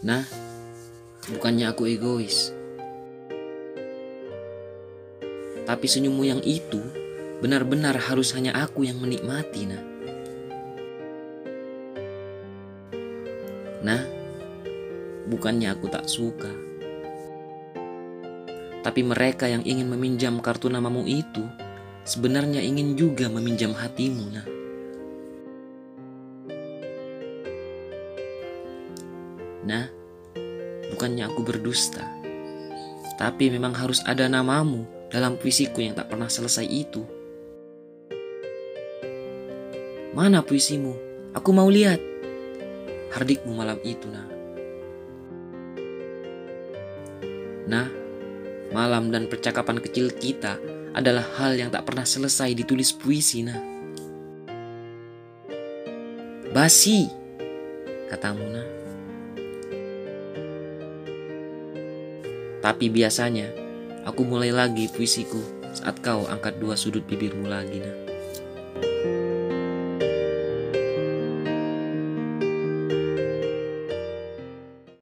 Nah, bukannya aku egois. Tapi senyummu yang itu benar-benar harus hanya aku yang menikmati, nah. Nah, bukannya aku tak suka. Tapi mereka yang ingin meminjam kartu namamu itu sebenarnya ingin juga meminjam hatimu, nah. Nah, bukannya aku berdusta, tapi memang harus ada namamu dalam puisiku yang tak pernah selesai itu. Mana puisimu? Aku mau lihat. Hardikmu malam itu, nah. Nah, malam dan percakapan kecil kita adalah hal yang tak pernah selesai ditulis puisi, nah. Basi, katamu, nah. Tapi biasanya, aku mulai lagi puisiku saat kau angkat dua sudut bibirmu lagi, nah.